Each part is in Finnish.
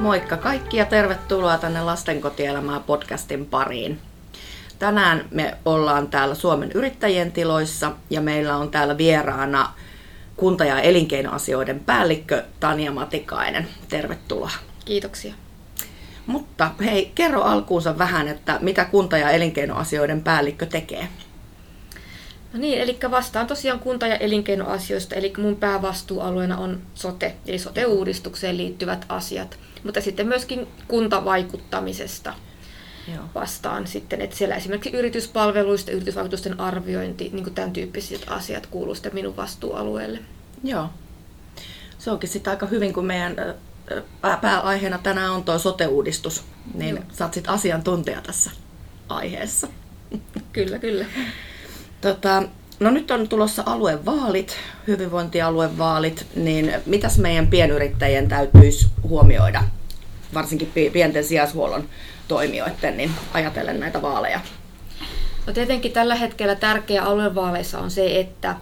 Moikka kaikki ja tervetuloa tänne Lastenkotielämää podcastin pariin. Tänään me ollaan täällä Suomen yrittäjien tiloissa ja meillä on täällä vieraana kunta- ja elinkeinoasioiden päällikkö Tania Matikainen. Tervetuloa. Kiitoksia. Mutta hei, kerro alkuunsa vähän, että mitä kunta- ja elinkeinoasioiden päällikkö tekee? No niin, eli vastaan tosiaan kunta- ja elinkeinoasioista, eli mun päävastuualueena on sote, eli sote-uudistukseen liittyvät asiat, mutta sitten myöskin kuntavaikuttamisesta Joo. vastaan sitten, että siellä esimerkiksi yrityspalveluista, yritysvaikutusten arviointi, niin kuin tämän tyyppiset asiat kuuluu sitten minun vastuualueelle. Joo. Se onkin sitten aika hyvin, kun meidän pääaiheena tänään on tuo sote-uudistus, niin Joo. sä oot sitten asiantuntija tässä aiheessa. Kyllä, kyllä. Tota, no nyt on tulossa aluevaalit, hyvinvointialuevaalit, niin mitäs meidän pienyrittäjien täytyisi huomioida, varsinkin pienten sijaishuollon toimijoiden, niin ajatellen näitä vaaleja? No tietenkin tällä hetkellä tärkeä aluevaaleissa on se, että,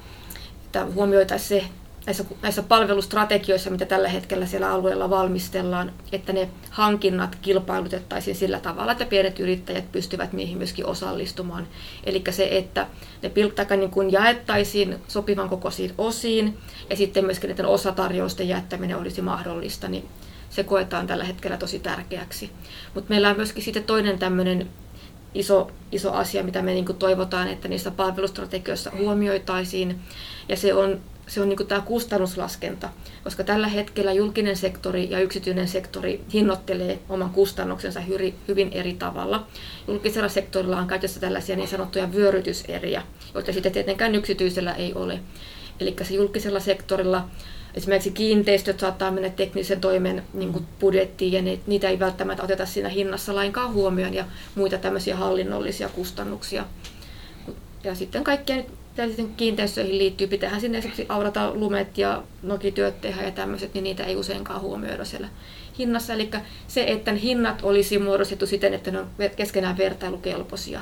että huomioitaisiin se, näissä, näissä palvelustrategioissa, mitä tällä hetkellä siellä alueella valmistellaan, että ne hankinnat kilpailutettaisiin sillä tavalla, että pienet yrittäjät pystyvät niihin myöskin osallistumaan. Eli se, että ne pilttaka niin kuin jaettaisiin sopivan kokoisiin osiin ja sitten myöskin näiden osatarjousten jättäminen olisi mahdollista, niin se koetaan tällä hetkellä tosi tärkeäksi. Mutta meillä on myöskin sitten toinen tämmöinen iso, iso asia, mitä me niin toivotaan, että niissä palvelustrategioissa huomioitaisiin, ja se on se on niin tämä kustannuslaskenta, koska tällä hetkellä julkinen sektori ja yksityinen sektori hinnoittelee oman kustannuksensa hyvin eri tavalla. Julkisella sektorilla on käytössä tällaisia niin sanottuja vyörytyseriä, joita sitten tietenkään yksityisellä ei ole. Eli se julkisella sektorilla esimerkiksi kiinteistöt saattaa mennä teknisen toimen niin budjettiin ja niitä ei välttämättä oteta siinä hinnassa lainkaan huomioon ja muita tämmöisiä hallinnollisia kustannuksia. Ja sitten kaikkea mitä sitten kiinteistöihin liittyy, pitäähän sinne esimerkiksi aurata lumet ja nokityöt tehdä ja tämmöiset, niin niitä ei useinkaan huomioida siellä hinnassa. Eli se, että hinnat olisi muodostettu siten, että ne on keskenään vertailukelpoisia,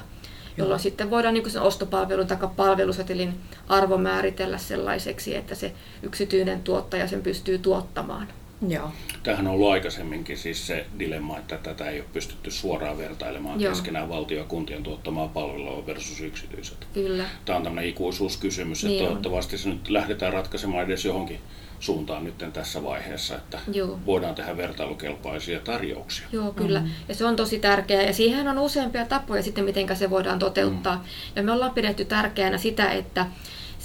jolloin sitten voidaan niin sen ostopalvelun tai palvelusetelin arvo määritellä sellaiseksi, että se yksityinen tuottaja sen pystyy tuottamaan. Joo. Tähän on ollut aikaisemminkin siis se dilemma, että tätä ei ole pystytty suoraan vertailemaan Joo. keskenään valtio- ja kuntien tuottamaa palvelua versus yksityiset. Kyllä. Tämä on tämmöinen ikuisuuskysymys, että niin toivottavasti se nyt lähdetään ratkaisemaan edes johonkin suuntaan nyt tässä vaiheessa, että Joo. voidaan tehdä vertailukelpoisia tarjouksia. Joo, kyllä. Mm-hmm. Ja se on tosi tärkeää. Ja siihen on useampia tapoja sitten, miten se voidaan toteuttaa. Mm. Ja me ollaan pidetty tärkeänä sitä, että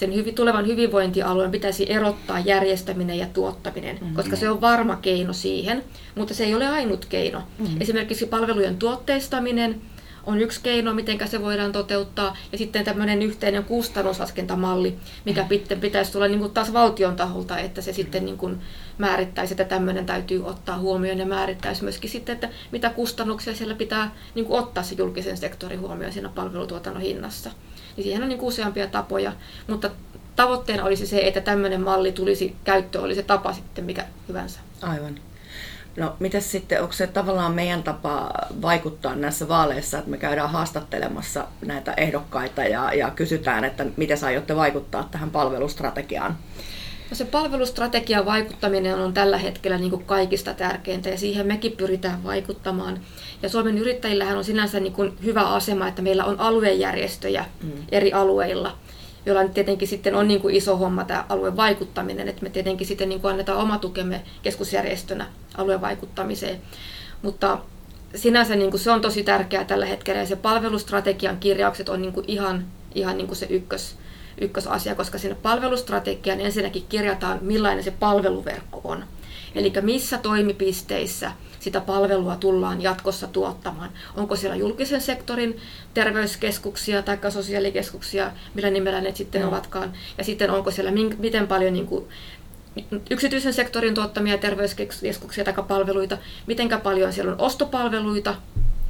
sen hyvin, tulevan hyvinvointialueen pitäisi erottaa järjestäminen ja tuottaminen, mm-hmm. koska se on varma keino siihen, mutta se ei ole ainut keino. Mm-hmm. Esimerkiksi palvelujen tuotteistaminen on yksi keino, miten se voidaan toteuttaa, ja sitten tämmöinen yhteinen kustannuslaskentamalli, mikä mm-hmm. pitäisi tulla niin kuin taas valtion taholta, että se sitten niin kuin määrittäisi, että tämmöinen täytyy ottaa huomioon, ja määrittäisi myöskin sitten, että mitä kustannuksia siellä pitää niin kuin ottaa se julkisen sektorin huomioon siinä palvelutuotannon hinnassa. Niin siihen on niin useampia tapoja, mutta tavoitteena olisi se, että tämmöinen malli tulisi käyttöön, oli se tapa sitten mikä hyvänsä. Aivan. No, miten sitten, onko se tavallaan meidän tapa vaikuttaa näissä vaaleissa, että me käydään haastattelemassa näitä ehdokkaita ja, ja kysytään, että miten sä aiotte vaikuttaa tähän palvelustrategiaan? No se palvelustrategian vaikuttaminen on tällä hetkellä niin kuin kaikista tärkeintä ja siihen mekin pyritään vaikuttamaan. Ja Suomen yrittäjillähän on sinänsä niin kuin hyvä asema, että meillä on aluejärjestöjä mm. eri alueilla, joilla tietenkin sitten on niin kuin iso homma tämä alueen vaikuttaminen, että me tietenkin sitten niin kuin annetaan oma tukemme keskusjärjestönä alueen vaikuttamiseen. Mutta sinänsä niin kuin se on tosi tärkeää tällä hetkellä ja se palvelustrategian kirjaukset on niin kuin ihan, ihan niin kuin se ykkös, ykkösasia, koska siinä palvelustrategian ensinnäkin kirjataan, millainen se palveluverkko on. Eli missä toimipisteissä sitä palvelua tullaan jatkossa tuottamaan. Onko siellä julkisen sektorin terveyskeskuksia tai sosiaalikeskuksia, millä nimellä ne sitten no. ovatkaan. Ja sitten onko siellä miten paljon niin kuin yksityisen sektorin tuottamia terveyskeskuksia tai palveluita, miten paljon siellä on ostopalveluita,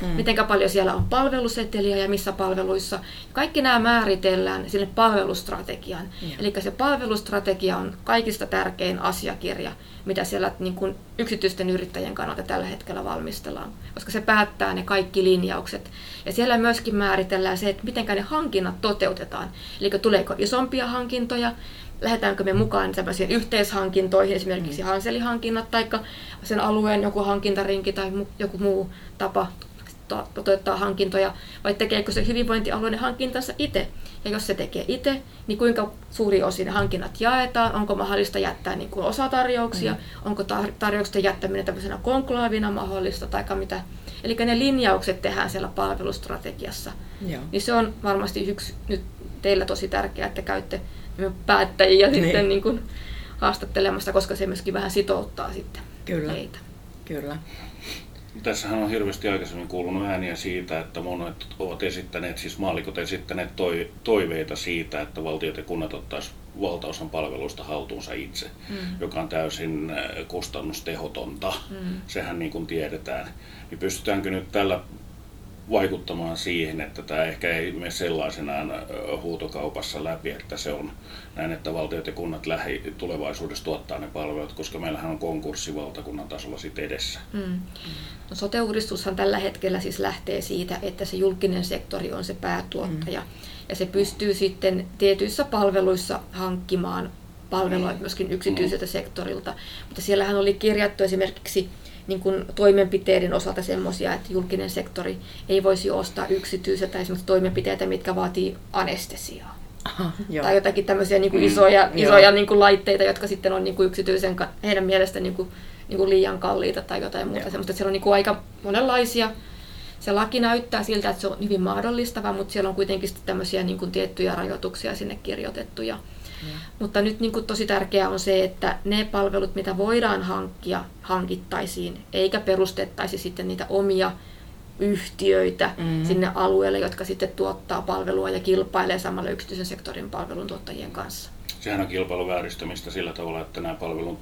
mm. miten paljon siellä on palveluseteliä ja missä palveluissa. Kaikki nämä määritellään sille palvelustrategian. Mm. Eli se palvelustrategia on kaikista tärkein asiakirja, mitä siellä niin kuin yksityisten yrittäjien kannalta tällä hetkellä valmistellaan, koska se päättää ne kaikki linjaukset. Ja siellä myöskin määritellään se, että miten ne hankinnat toteutetaan. Eli tuleeko isompia hankintoja, lähdetäänkö me mukaan tämmöisiin yhteishankintoihin, esimerkiksi mm. Hanselihankinnat tai sen alueen joku hankintarinki tai joku muu tapa toteuttaa hankintoja, vai tekeekö se hyvinvointialueiden hankintansa itse. Ja jos se tekee itse, niin kuinka suuri osin hankinnat jaetaan, onko mahdollista jättää niin kuin osatarjouksia, mm. onko tar- tarjousten jättäminen tämmöisenä konklaavina mahdollista, tai mitä. Eli ne linjaukset tehdään siellä palvelustrategiassa. Joo. Niin se on varmasti yksi nyt teillä tosi tärkeää, että käytte päättäjiä niin. sitten niin kuin haastattelemassa, koska se myöskin vähän sitouttaa sitten Kyllä. heitä. Kyllä. Tässähän on hirveästi aikaisemmin kuulunut ääniä siitä, että monet ovat esittäneet, siis maallikot esittäneet toi, toiveita siitä, että valtiot ja kunnat ottaisivat valtaosan palveluista haltuunsa itse, mm. joka on täysin äh, kustannustehotonta. Mm. Sehän niin kuin tiedetään. Niin pystytäänkö nyt tällä vaikuttamaan siihen, että tämä ehkä ei mene sellaisenaan huutokaupassa läpi, että se on näin, että valtiot ja kunnat lähi tulevaisuudessa tuottaa ne palvelut, koska meillähän on konkurssi valtakunnan tasolla sitten edessä. Mm. No, sote-uudistushan tällä hetkellä siis lähtee siitä, että se julkinen sektori on se päätuottaja mm. ja se pystyy sitten tietyissä palveluissa hankkimaan palvelua mm. myöskin yksityiseltä mm. sektorilta, mutta siellähän oli kirjattu esimerkiksi niin kuin toimenpiteiden osalta semmoisia, että julkinen sektori ei voisi ostaa yksityiseltä esimerkiksi toimenpiteitä, mitkä vaatii anestesiaa. Aha, tai jotakin tämmöisiä niin kuin isoja, mm, isoja niin kuin laitteita, jotka sitten on niin kuin yksityisen, heidän mielestä niin kuin, niin kuin liian kalliita tai jotain muuta. Semmoista, siellä on niin kuin aika monenlaisia. Se laki näyttää siltä, että se on hyvin mahdollistava, mutta siellä on kuitenkin tämmöisiä niin kuin tiettyjä rajoituksia sinne kirjoitettu. Ja, mutta nyt niin kuin tosi tärkeää on se, että ne palvelut, mitä voidaan hankkia, hankittaisiin, eikä perustettaisi sitten niitä omia yhtiöitä mm-hmm. sinne alueelle, jotka sitten tuottaa palvelua ja kilpailee samalla yksityisen sektorin palveluntuottajien kanssa. Sehän on kilpailun vääristämistä sillä tavalla, että nämä palvelun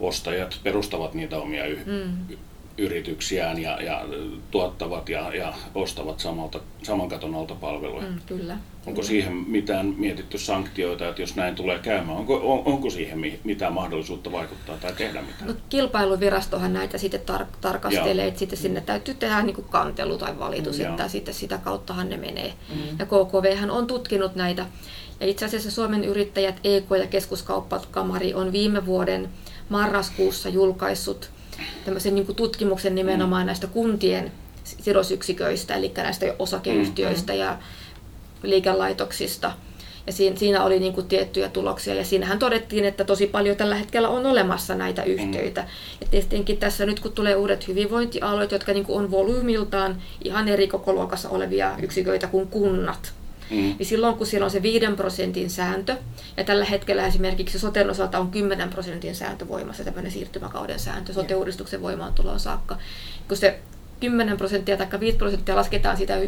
ostajat perustavat niitä omia y- mm yrityksiään ja, ja tuottavat ja, ja ostavat samalta, saman katon alta palveluja. Mm, kyllä. Onko kyllä. siihen mitään mietitty sanktioita, että jos näin tulee käymään, onko, on, onko siihen mitään mahdollisuutta vaikuttaa tai tehdä mitään? No, kilpailuvirastohan näitä sitten tar- tarkastelee, että sitten sinne täytyy tehdä niin kuin kantelu tai valitus, mm, että sitten sitä kauttahan ne menee. Mm. Ja KKV on tutkinut näitä. Ja itse asiassa Suomen yrittäjät EK ja keskuskauppakamari on viime vuoden marraskuussa julkaissut tämmöisen niin tutkimuksen nimenomaan mm. näistä kuntien sidosyksiköistä, eli näistä osakeyhtiöistä mm. ja liikelaitoksista. Ja siinä, siinä oli niin kuin tiettyjä tuloksia ja siinähän todettiin, että tosi paljon tällä hetkellä on olemassa näitä mm. yhteyttä. Ja tietenkin tässä nyt kun tulee uudet hyvinvointialueet, jotka niin kuin on volyymiltaan ihan eri kokoluokassa olevia yksiköitä kuin kunnat, Mm. Niin silloin kun siellä on se 5 prosentin sääntö, ja tällä hetkellä esimerkiksi soten osalta on 10 prosentin sääntö voimassa, tämmöinen siirtymäkauden sääntö sote-uudistuksen voimaantuloon saakka, kun se 10 prosenttia tai 5 prosenttia lasketaan sitä,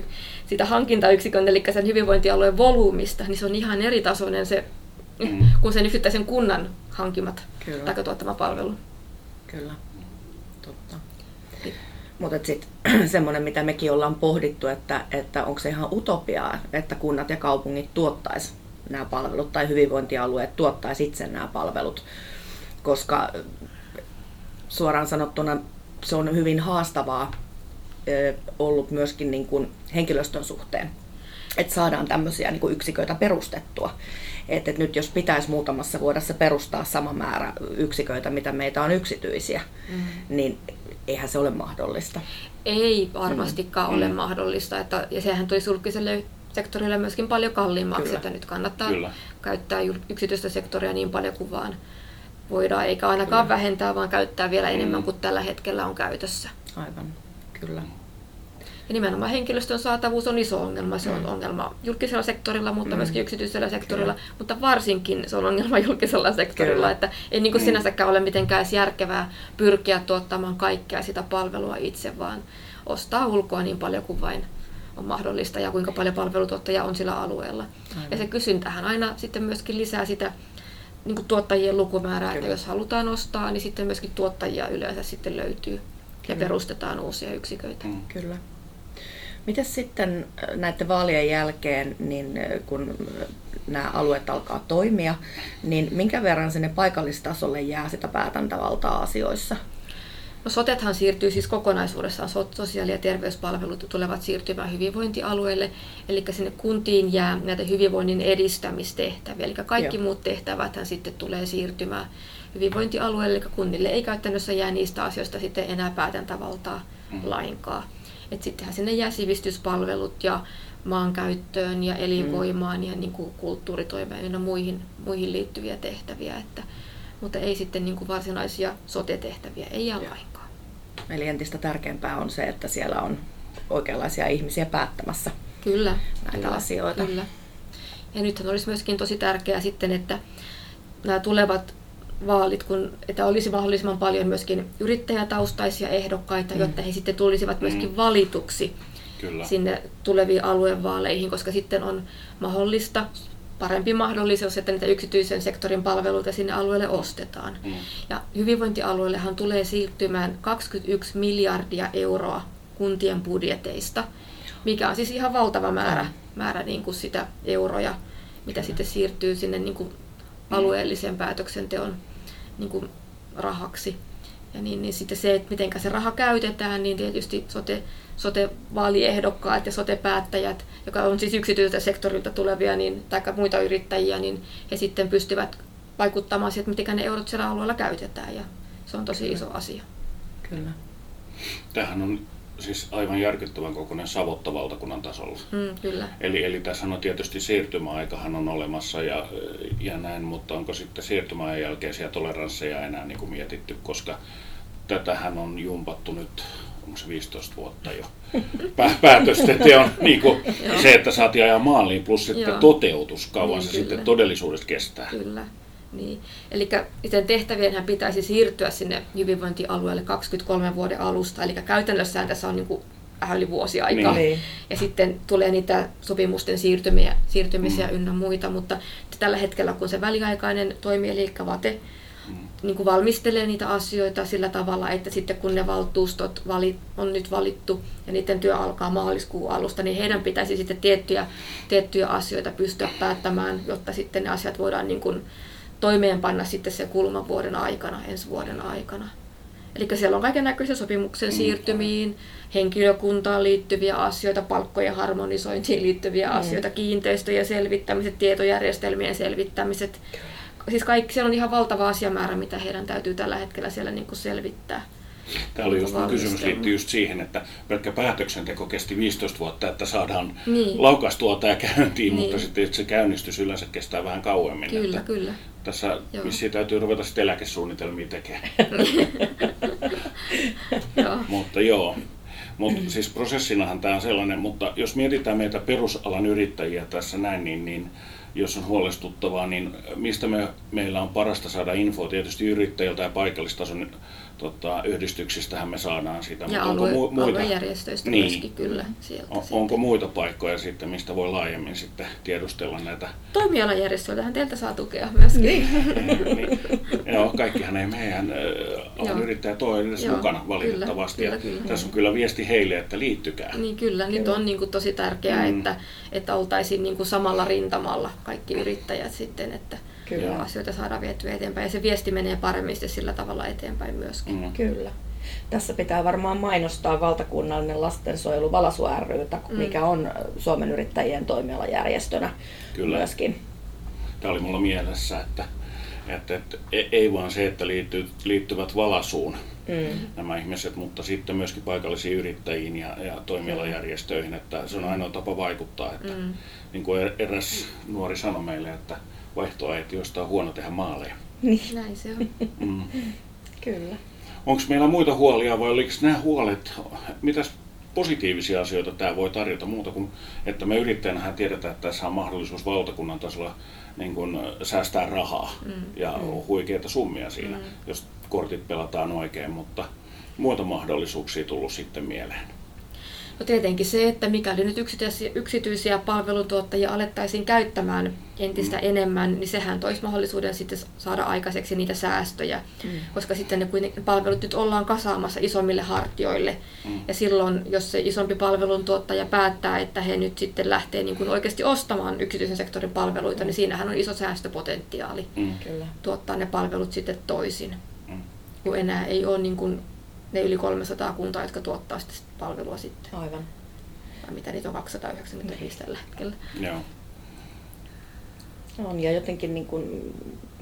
sitä hankintayksikön, eli sen hyvinvointialueen volyymista, niin se on ihan eri tasoinen se, mm. kuin sen yksittäisen kunnan hankimat tai tuottama palvelu. Kyllä, totta. Mutta sitten semmoinen, mitä mekin ollaan pohdittu, että, että onko se ihan utopiaa, että kunnat ja kaupungit tuottaisi nämä palvelut tai hyvinvointialueet tuottaisi itse nämä palvelut, koska suoraan sanottuna se on hyvin haastavaa ollut myöskin niin kuin henkilöstön suhteen, että saadaan tämmöisiä niin kuin yksiköitä perustettua. Että, että nyt jos pitäisi muutamassa vuodessa perustaa sama määrä yksiköitä, mitä meitä on yksityisiä, mm. niin eihän se ole mahdollista. Ei varmastikaan mm. ole mm. mahdollista. Että, ja sehän tuli julkiselle sektorille myöskin paljon kalliimmaksi, Kyllä. että nyt kannattaa Kyllä. käyttää yksityistä sektoria niin paljon kuin vaan voidaan, eikä ainakaan Kyllä. vähentää, vaan käyttää vielä mm. enemmän kuin tällä hetkellä on käytössä. Aivan, kyllä. Ja nimenomaan henkilöstön saatavuus on iso ongelma. Se on mm. ongelma julkisella sektorilla, mutta mm. myöskin yksityisellä sektorilla, Kyllä. mutta varsinkin se on ongelma julkisella sektorilla. Kyllä. Että ei niin kuin mm. sinänsäkään ole mitenkään järkevää pyrkiä tuottamaan kaikkea sitä palvelua itse, vaan ostaa ulkoa niin paljon kuin vain on mahdollista ja kuinka paljon palvelutuottajia on sillä alueella. Aivan. Ja se kysyntähän aina sitten myöskin lisää sitä niin kuin tuottajien lukumäärää, Kyllä. että jos halutaan ostaa, niin sitten myöskin tuottajia yleensä sitten löytyy Kyllä. ja perustetaan uusia yksiköitä. Mm. Kyllä. Miten sitten äh, näiden vaalien jälkeen, niin äh, kun nämä alueet alkaa toimia, niin minkä verran sinne paikallistasolle jää sitä päätäntävaltaa asioissa? No sotethan siirtyy siis kokonaisuudessaan, sosiaali- ja terveyspalvelut tulevat siirtymään hyvinvointialueelle, eli sinne kuntiin jää näitä hyvinvoinnin edistämistehtäviä, eli kaikki Joo. muut tehtävät sitten tulee siirtymään hyvinvointialueelle, eli kunnille ei käytännössä jää niistä asioista sitten enää päätäntävaltaa mm. lainkaan. Et sittenhän sinne jää sivistyspalvelut ja maankäyttöön ja elinvoimaan mm. ja niin kuin kulttuuritoimeen ja muihin, muihin liittyviä tehtäviä, että, mutta ei sitten niin kuin varsinaisia sote-tehtäviä, ei jää lainkaan. Eli entistä tärkeämpää on se, että siellä on oikeanlaisia ihmisiä päättämässä kyllä, näitä kyllä, asioita. Kyllä. Ja nythän olisi myöskin tosi tärkeää sitten, että nämä tulevat vaalit, kun, että olisi mahdollisimman paljon myöskin yrittäjätaustaisia ehdokkaita, mm. jotta he sitten tulisivat myöskin mm. valituksi Kyllä. sinne tuleviin aluevaaleihin, koska sitten on mahdollista, parempi mahdollisuus, että niitä yksityisen sektorin palveluita sinne alueelle ostetaan. Mm. Ja hyvinvointialueellehan tulee siirtymään 21 miljardia euroa kuntien budjeteista, mikä on siis ihan valtava määrä, määrä niin kuin sitä euroja, mitä sitten siirtyy sinne niin kuin alueellisen päätöksenteon niin kuin rahaksi. Ja niin, niin sitten se, että miten se raha käytetään, niin tietysti sote, sote-vaaliehdokkaat ja sote-päättäjät, joka on siis yksityiseltä sektorilta tulevia niin, tai muita yrittäjiä, niin he sitten pystyvät vaikuttamaan siihen, että miten ne eurot siellä alueella käytetään. Ja se on tosi iso asia. Kyllä. Tähän on siis aivan järkyttävän kokoinen Savotta valtakunnan tasolla. Mm, kyllä. Eli, eli tässä on tietysti siirtymäaikahan on olemassa ja, ja näin, mutta onko sitten siirtymäajan jälkeisiä toleransseja enää niin kuin mietitty, koska tätähän on jumpattu nyt onko se 15 vuotta jo päätösten teon, niin kuin se, että saatiin ajaa maaliin, plus sitten toteutus, kauan niin, se kyllä. sitten todellisuudessa kestää. Kyllä. Niin. Eli sen tehtävienhän pitäisi siirtyä sinne hyvinvointialueelle 23 vuoden alusta, eli käytännössään tässä on niin kuin vähän yli vuosi aikaa. Niin. Ja sitten tulee niitä sopimusten siirtymiä, siirtymisiä mm. ynnä muita, mutta tällä hetkellä kun se väliaikainen toimieliikka vate mm. niin kuin valmistelee niitä asioita sillä tavalla, että sitten kun ne valtuustot vali, on nyt valittu ja niiden työ alkaa maaliskuun alusta, niin heidän pitäisi sitten tiettyjä, tiettyjä asioita pystyä päättämään, jotta sitten ne asiat voidaan niin kuin toimeenpanna sitten se kulman vuoden aikana, ensi vuoden aikana. Eli siellä on kaiken näköisiä sopimuksen mm. siirtymiin, henkilökuntaan liittyviä asioita, palkkojen harmonisointiin liittyviä mm. asioita, kiinteistöjen selvittämiset, tietojärjestelmien selvittämiset. Siis kaikki, siellä on ihan valtava asiamäärä, mitä heidän täytyy tällä hetkellä siellä niin kuin selvittää. Tämä oli just kysymys liittyy just siihen, että pelkkä päätöksenteko kesti 15 vuotta, että saadaan niin. laukaistua tämä käyntiin, niin. mutta sitten se käynnistys yleensä kestää vähän kauemmin. Kyllä, että kyllä. Tässä vissiin täytyy ruveta sitten eläkesuunnitelmia tekemään. mutta joo. Mutta siis prosessinahan tämä on sellainen, mutta jos mietitään meitä perusalan yrittäjiä tässä näin, niin, niin jos on huolestuttavaa, niin mistä me, meillä on parasta saada infoa tietysti yrittäjiltä ja paikallistason tota, yhdistyksistähän me saadaan sitä. Ja mutta alue, onko mu- muita, aluejärjestöistä niin, myöskin kyllä sieltä. On, onko muita paikkoja sitten, mistä voi laajemmin sitten tiedustella näitä? Toimialajärjestöiltähän teiltä saa tukea myöskin. Niin. niin. Joo, kaikkihan ei meidän alan yrittäjät ole edes Joo, mukana valitettavasti. Kyllä, kyllä, kyllä. Tässä on kyllä viesti heille, että liittykää. Niin kyllä, nyt on niin kuin tosi tärkeää, mm. että, että oltaisiin niin kuin samalla rintamalla kaikki yrittäjät sitten, että Kyllä. asioita saadaan vietyä eteenpäin ja se viesti menee paremmin sillä tavalla eteenpäin myöskin. Mm. Kyllä. Tässä pitää varmaan mainostaa valtakunnallinen lastensuojelu Valasu rytä, mm. mikä on Suomen yrittäjien toimialajärjestönä Kyllä. myöskin. Tämä oli mulla mielessä, että, että, että e- ei vaan se, että liittyy, liittyvät Valasuun mm. nämä ihmiset, mutta sitten myöskin paikallisiin yrittäjiin ja, ja toimialajärjestöihin, että se on ainoa tapa vaikuttaa. Että, mm. Niin kuin er-, eräs nuori sanoi meille, että vaihtoehtoista on huono tehdä maaleja. Niin. Näin se on. Mm. Kyllä. Onko meillä muita huolia vai oliko nämä huolet, mitäs positiivisia asioita tämä voi tarjota muuta kuin, että me yrittäjänähän tiedetään, että tässä on mahdollisuus valtakunnan tasolla niin kun, säästää rahaa mm. ja mm. huikeita summia siinä, mm. jos kortit pelataan oikein, mutta muita mahdollisuuksia tullut sitten mieleen. No tietenkin se, että mikäli nyt yksityisiä, yksityisiä palveluntuottajia alettaisiin käyttämään entistä mm. enemmän, niin sehän toisi mahdollisuuden sitten saada aikaiseksi niitä säästöjä, mm. koska sitten ne palvelut nyt ollaan kasaamassa isommille hartioille. Mm. Ja silloin, jos se isompi palveluntuottaja päättää, että he nyt sitten lähtee niin kuin oikeasti ostamaan yksityisen sektorin palveluita, mm. niin siinähän on iso säästöpotentiaali mm. tuottaa ne palvelut sitten toisin, mm. kun enää ei ole niin kuin ne yli 300 kuntaa, jotka tuottaa sitä palvelua sitten. Aivan. Tai mitä niitä on 295 tällä hetkellä. Joo. On, ja jotenkin niin kuin,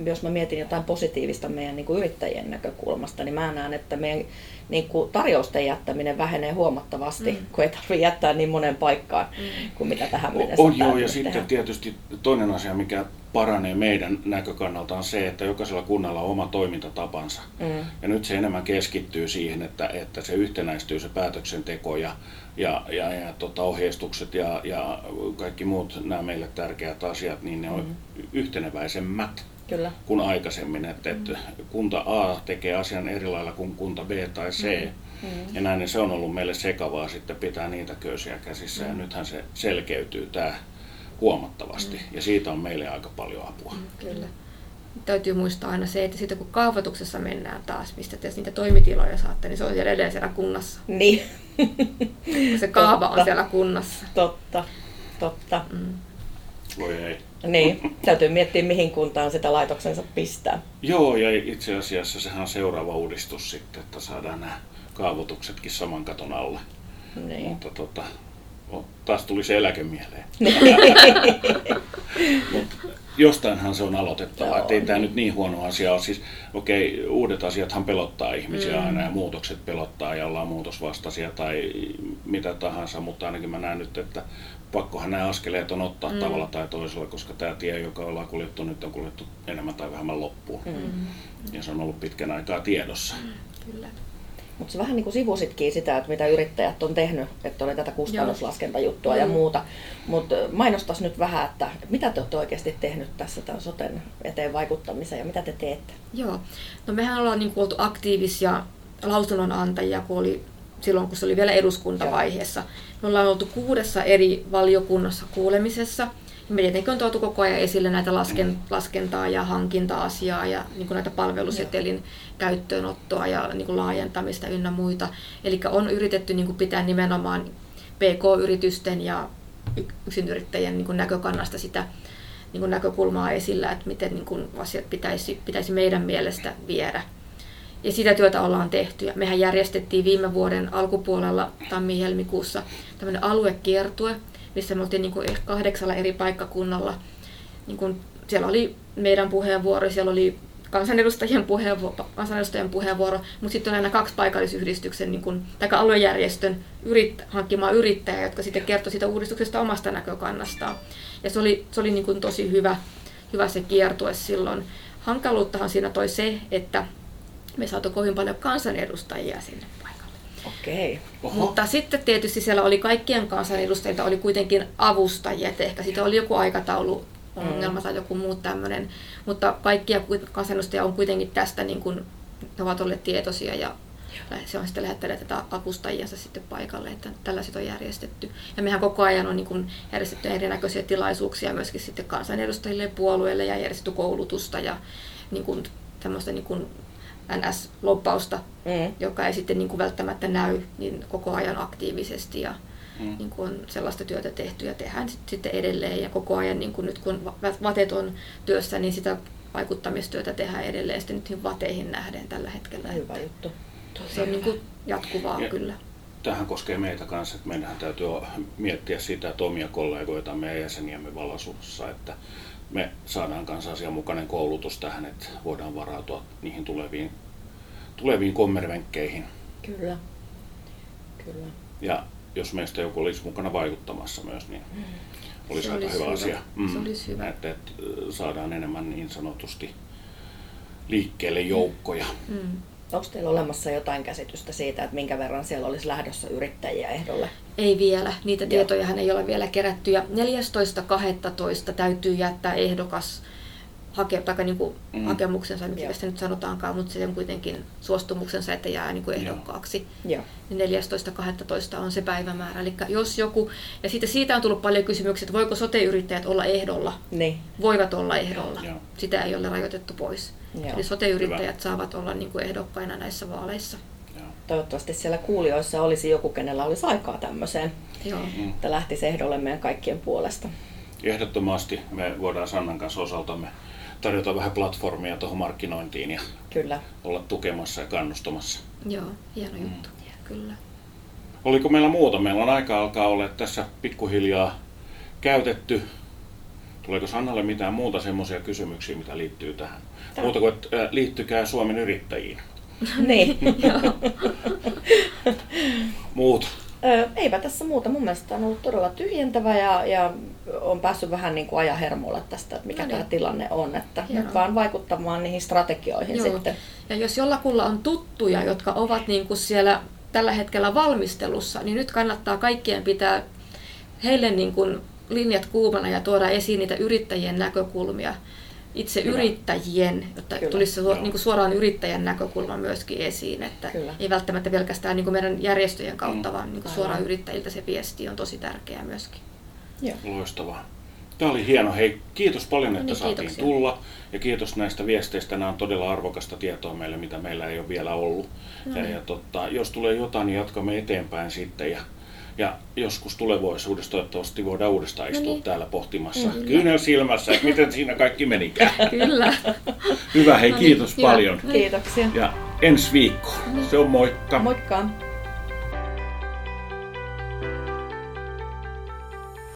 jos mä mietin jotain positiivista meidän niin kuin yrittäjien näkökulmasta, niin mä näen, että meidän niin kuin tarjousten jättäminen vähenee huomattavasti, mm. kun ei tarvitse jättää niin monen paikkaan mm. kuin mitä tähän mennessä on. joo, ja sitten tietysti toinen asia, mikä paranee meidän näkökannalta on se, että jokaisella kunnalla on oma toimintatapansa. Mm. Ja nyt se enemmän keskittyy siihen, että, että se yhtenäistyy se päätöksenteko ja, ja, ja, ja tota, ohjeistukset ja, ja kaikki muut nämä meille tärkeät asiat, niin ne on mm. yhteneväisemmät. Kyllä. kuin aikaisemmin. Että, että kunta A tekee asian eri lailla kuin kunta B tai C. Mm. Mm. Ja näin niin se on ollut meille sekavaa sitten pitää niitä köysiä käsissä. Mm. Ja nythän se selkeytyy tämä huomattavasti. Mm. Ja siitä on meille aika paljon apua. Mm, kyllä. Täytyy muistaa aina se, että sitten kun kaavoituksessa mennään taas, mistä te niitä toimitiloja saatte, niin se on edelleen siellä kunnassa. Niin. se kaava totta. on siellä kunnassa. Totta, totta. Mm. Voi ei. Niin, täytyy miettiä mihin kuntaan sitä laitoksensa pistää. Joo, ja itse asiassa sehän on seuraava uudistus sitten, että saadaan nämä kaavoituksetkin saman katon alle. Niin. Mutta tota, taas tuli se eläke mieleen. Mut jostainhan se on aloitettava, että ei tämä nyt niin huono asia ole. Siis, okei, uudet asiathan pelottaa ihmisiä mm. aina ja muutokset pelottaa ja ollaan muutosvastaisia tai mitä tahansa, mutta ainakin mä näen nyt, että pakkohan nämä askeleet on ottaa mm. tavalla tai toisella, koska tämä tie, joka ollaan kuljettu nyt, on kuljettu enemmän tai vähemmän loppuun. Mm. Ja se on ollut pitkän aikaa tiedossa. Mm. Kyllä. Mutta se vähän niin kuin sivusitkin sitä, että mitä yrittäjät on tehnyt, että oli tätä kustannuslaskentajuttua Joo. ja mm. muuta. Mutta mainostas nyt vähän, että mitä te olette oikeasti tehnyt tässä tämän soten eteen vaikuttamiseen ja mitä te teette? Joo, no mehän ollaan niin kuin oltu aktiivisia lausunnonantajia, kun oli silloin, kun se oli vielä eduskuntavaiheessa. Me ollaan oltu kuudessa eri valiokunnassa kuulemisessa. Me tietenkin on tuotu koko ajan esille näitä lasken, laskentaa ja hankinta-asiaa ja niin näitä palvelusetelin Joo. käyttöönottoa ja niin laajentamista ynnä muita. Eli on yritetty niin pitää nimenomaan PK-yritysten ja yksinyrittäjien niin näkökannasta sitä niin näkökulmaa esillä, että miten niin asiat pitäisi, pitäisi meidän mielestä viedä. Ja sitä työtä ollaan tehty. Ja mehän järjestettiin viime vuoden alkupuolella tammi-helmikuussa tämmöinen aluekiertue, missä me oltiin niin kuin kahdeksalla eri paikkakunnalla. Niin kuin siellä oli meidän puheenvuoro, siellä oli kansanedustajien puheenvuoro, kansanedustajien puheenvuoro mutta sitten on aina kaksi paikallisyhdistyksen niin kuin, tai aluejärjestön yrit, hankkimaa yrittäjää, jotka sitten kertoi siitä uudistuksesta omasta näkökannastaan. Ja se oli, se oli niin kuin tosi hyvä, hyvä se kiertue silloin. Hankaluuttahan siinä toi se, että me saatu kovin paljon kansanedustajia sinne paikalle. Okei. Oho. Mutta sitten tietysti siellä oli kaikkien kansanedustajilta oli kuitenkin avustajia, että ehkä siitä oli joku aikataulu ongelma mm. tai joku muu tämmöinen. Mutta kaikkia kansanedustajia on kuitenkin tästä, niin kuin, ne ovat olleet tietoisia ja se on sitten lähettänyt tätä avustajiansa sitten paikalle, että tällaiset on järjestetty. Ja mehän koko ajan on niin kuin järjestetty erinäköisiä tilaisuuksia myöskin sitten kansanedustajille ja puolueille ja järjestetty koulutusta ja niin kuin tämmöistä niin kuin NS-loppausta, mm. joka ei sitten niin kuin välttämättä näy niin koko ajan aktiivisesti ja mm. niin kuin on sellaista työtä tehty ja tehdään sitten edelleen ja koko ajan niin kuin nyt kun vatet on työssä, niin sitä vaikuttamistyötä tehdään edelleen sitten nyt vateihin nähden tällä hetkellä. Hyvä juttu. Se on niin kuin jatkuvaa ja kyllä. Tähän koskee meitä kanssa, että meidän täytyy miettiä sitä, että omia kollegoita meidän jäseniämme valasuussa, että me saadaan kanssa asianmukainen koulutus tähän, että voidaan varautua niihin tuleviin, tuleviin kommervenkkeihin. Kyllä. Kyllä. Ja jos meistä joku olisi mukana vaikuttamassa myös, niin mm. olisi se aika olisi hyvä, hyvä asia. Mm. Se olisi hyvä. Että, että saadaan enemmän niin sanotusti liikkeelle joukkoja. Mm. Onko teillä olemassa jotain käsitystä siitä, että minkä verran siellä olisi lähdössä yrittäjiä ehdolle? Ei vielä. Niitä tietoja ei ole vielä kerätty. Ja 14.12. täytyy jättää ehdokas hake, tai niin kuin mm. hakemuksensa, mikä se nyt sanotaankaan, mutta on kuitenkin suostumuksensa, että jää niin kuin ehdokkaaksi. Joo. Niin 14.12. on se päivämäärä. Eli jos joku, ja siitä, siitä on tullut paljon kysymyksiä, että voiko sote-yrittäjät olla ehdolla? Niin. Voivat olla ehdolla. Joo. Sitä ei ole rajoitettu pois. Joo. Eli sote-yrittäjät Hyvä. saavat olla niin kuin ehdokkaina näissä vaaleissa. Toivottavasti siellä kuulijoissa olisi joku, kenellä olisi aikaa tämmöiseen, Joo. Mm. että lähtisi ehdolle meidän kaikkien puolesta. Ehdottomasti me voidaan Sannan kanssa osaltamme tarjota vähän platformia tuohon markkinointiin ja Kyllä. olla tukemassa ja kannustamassa. Joo, hieno juttu. Kyllä. Oliko meillä muuta? Meillä on aika alkaa olla tässä pikkuhiljaa käytetty. Tuleeko Sannalle mitään muuta semmoisia kysymyksiä, mitä liittyy tähän? Muuta kuin, että liittykää Suomen yrittäjiin. niin. Muut. Ö, eipä tässä muuta. Mun mielestä on ollut todella tyhjentävä ja, ja on päässyt vähän niin kuin ajan hermolle tästä, että mikä No niin. tämä tilanne on. Että Hienoa. nyt vaan vaikuttamaan niihin strategioihin Joo. sitten. Ja jos jollakulla on tuttuja, jotka ovat niin kuin siellä tällä hetkellä valmistelussa, niin nyt kannattaa kaikkien pitää heille niin kuin linjat kuumana ja tuoda esiin niitä yrittäjien näkökulmia, itse Hyvä. yrittäjien, jotta Kyllä. tulisi se niin kuin suoraan yrittäjän näkökulma myöskin esiin, että Kyllä. ei välttämättä pelkästään niin kuin meidän järjestöjen kautta, Mm. vaan niin kuin Aivan. suoraan yrittäjiltä se viesti on tosi tärkeää myöskin. Joo. Loistavaa. Tämä oli hieno. Hei, kiitos paljon, että niin, saatiin kiitoksia. tulla. Ja kiitos näistä viesteistä. Nämä on todella arvokasta tietoa meille, mitä meillä ei ole vielä ollut. No ja, niin. ja totta, jos tulee jotain, niin jatkamme eteenpäin sitten. Ja, ja joskus tulevaisuudessa toivottavasti voidaan uudestaan istua niin. täällä pohtimassa. Kyllä. Kyynel silmässä, että miten siinä kaikki menikään. Kyllä. Hyvä, hei No niin, kiitos hyvä. paljon. Kiitoksia. Ja ensi viikko. Se on moikka. Moikka!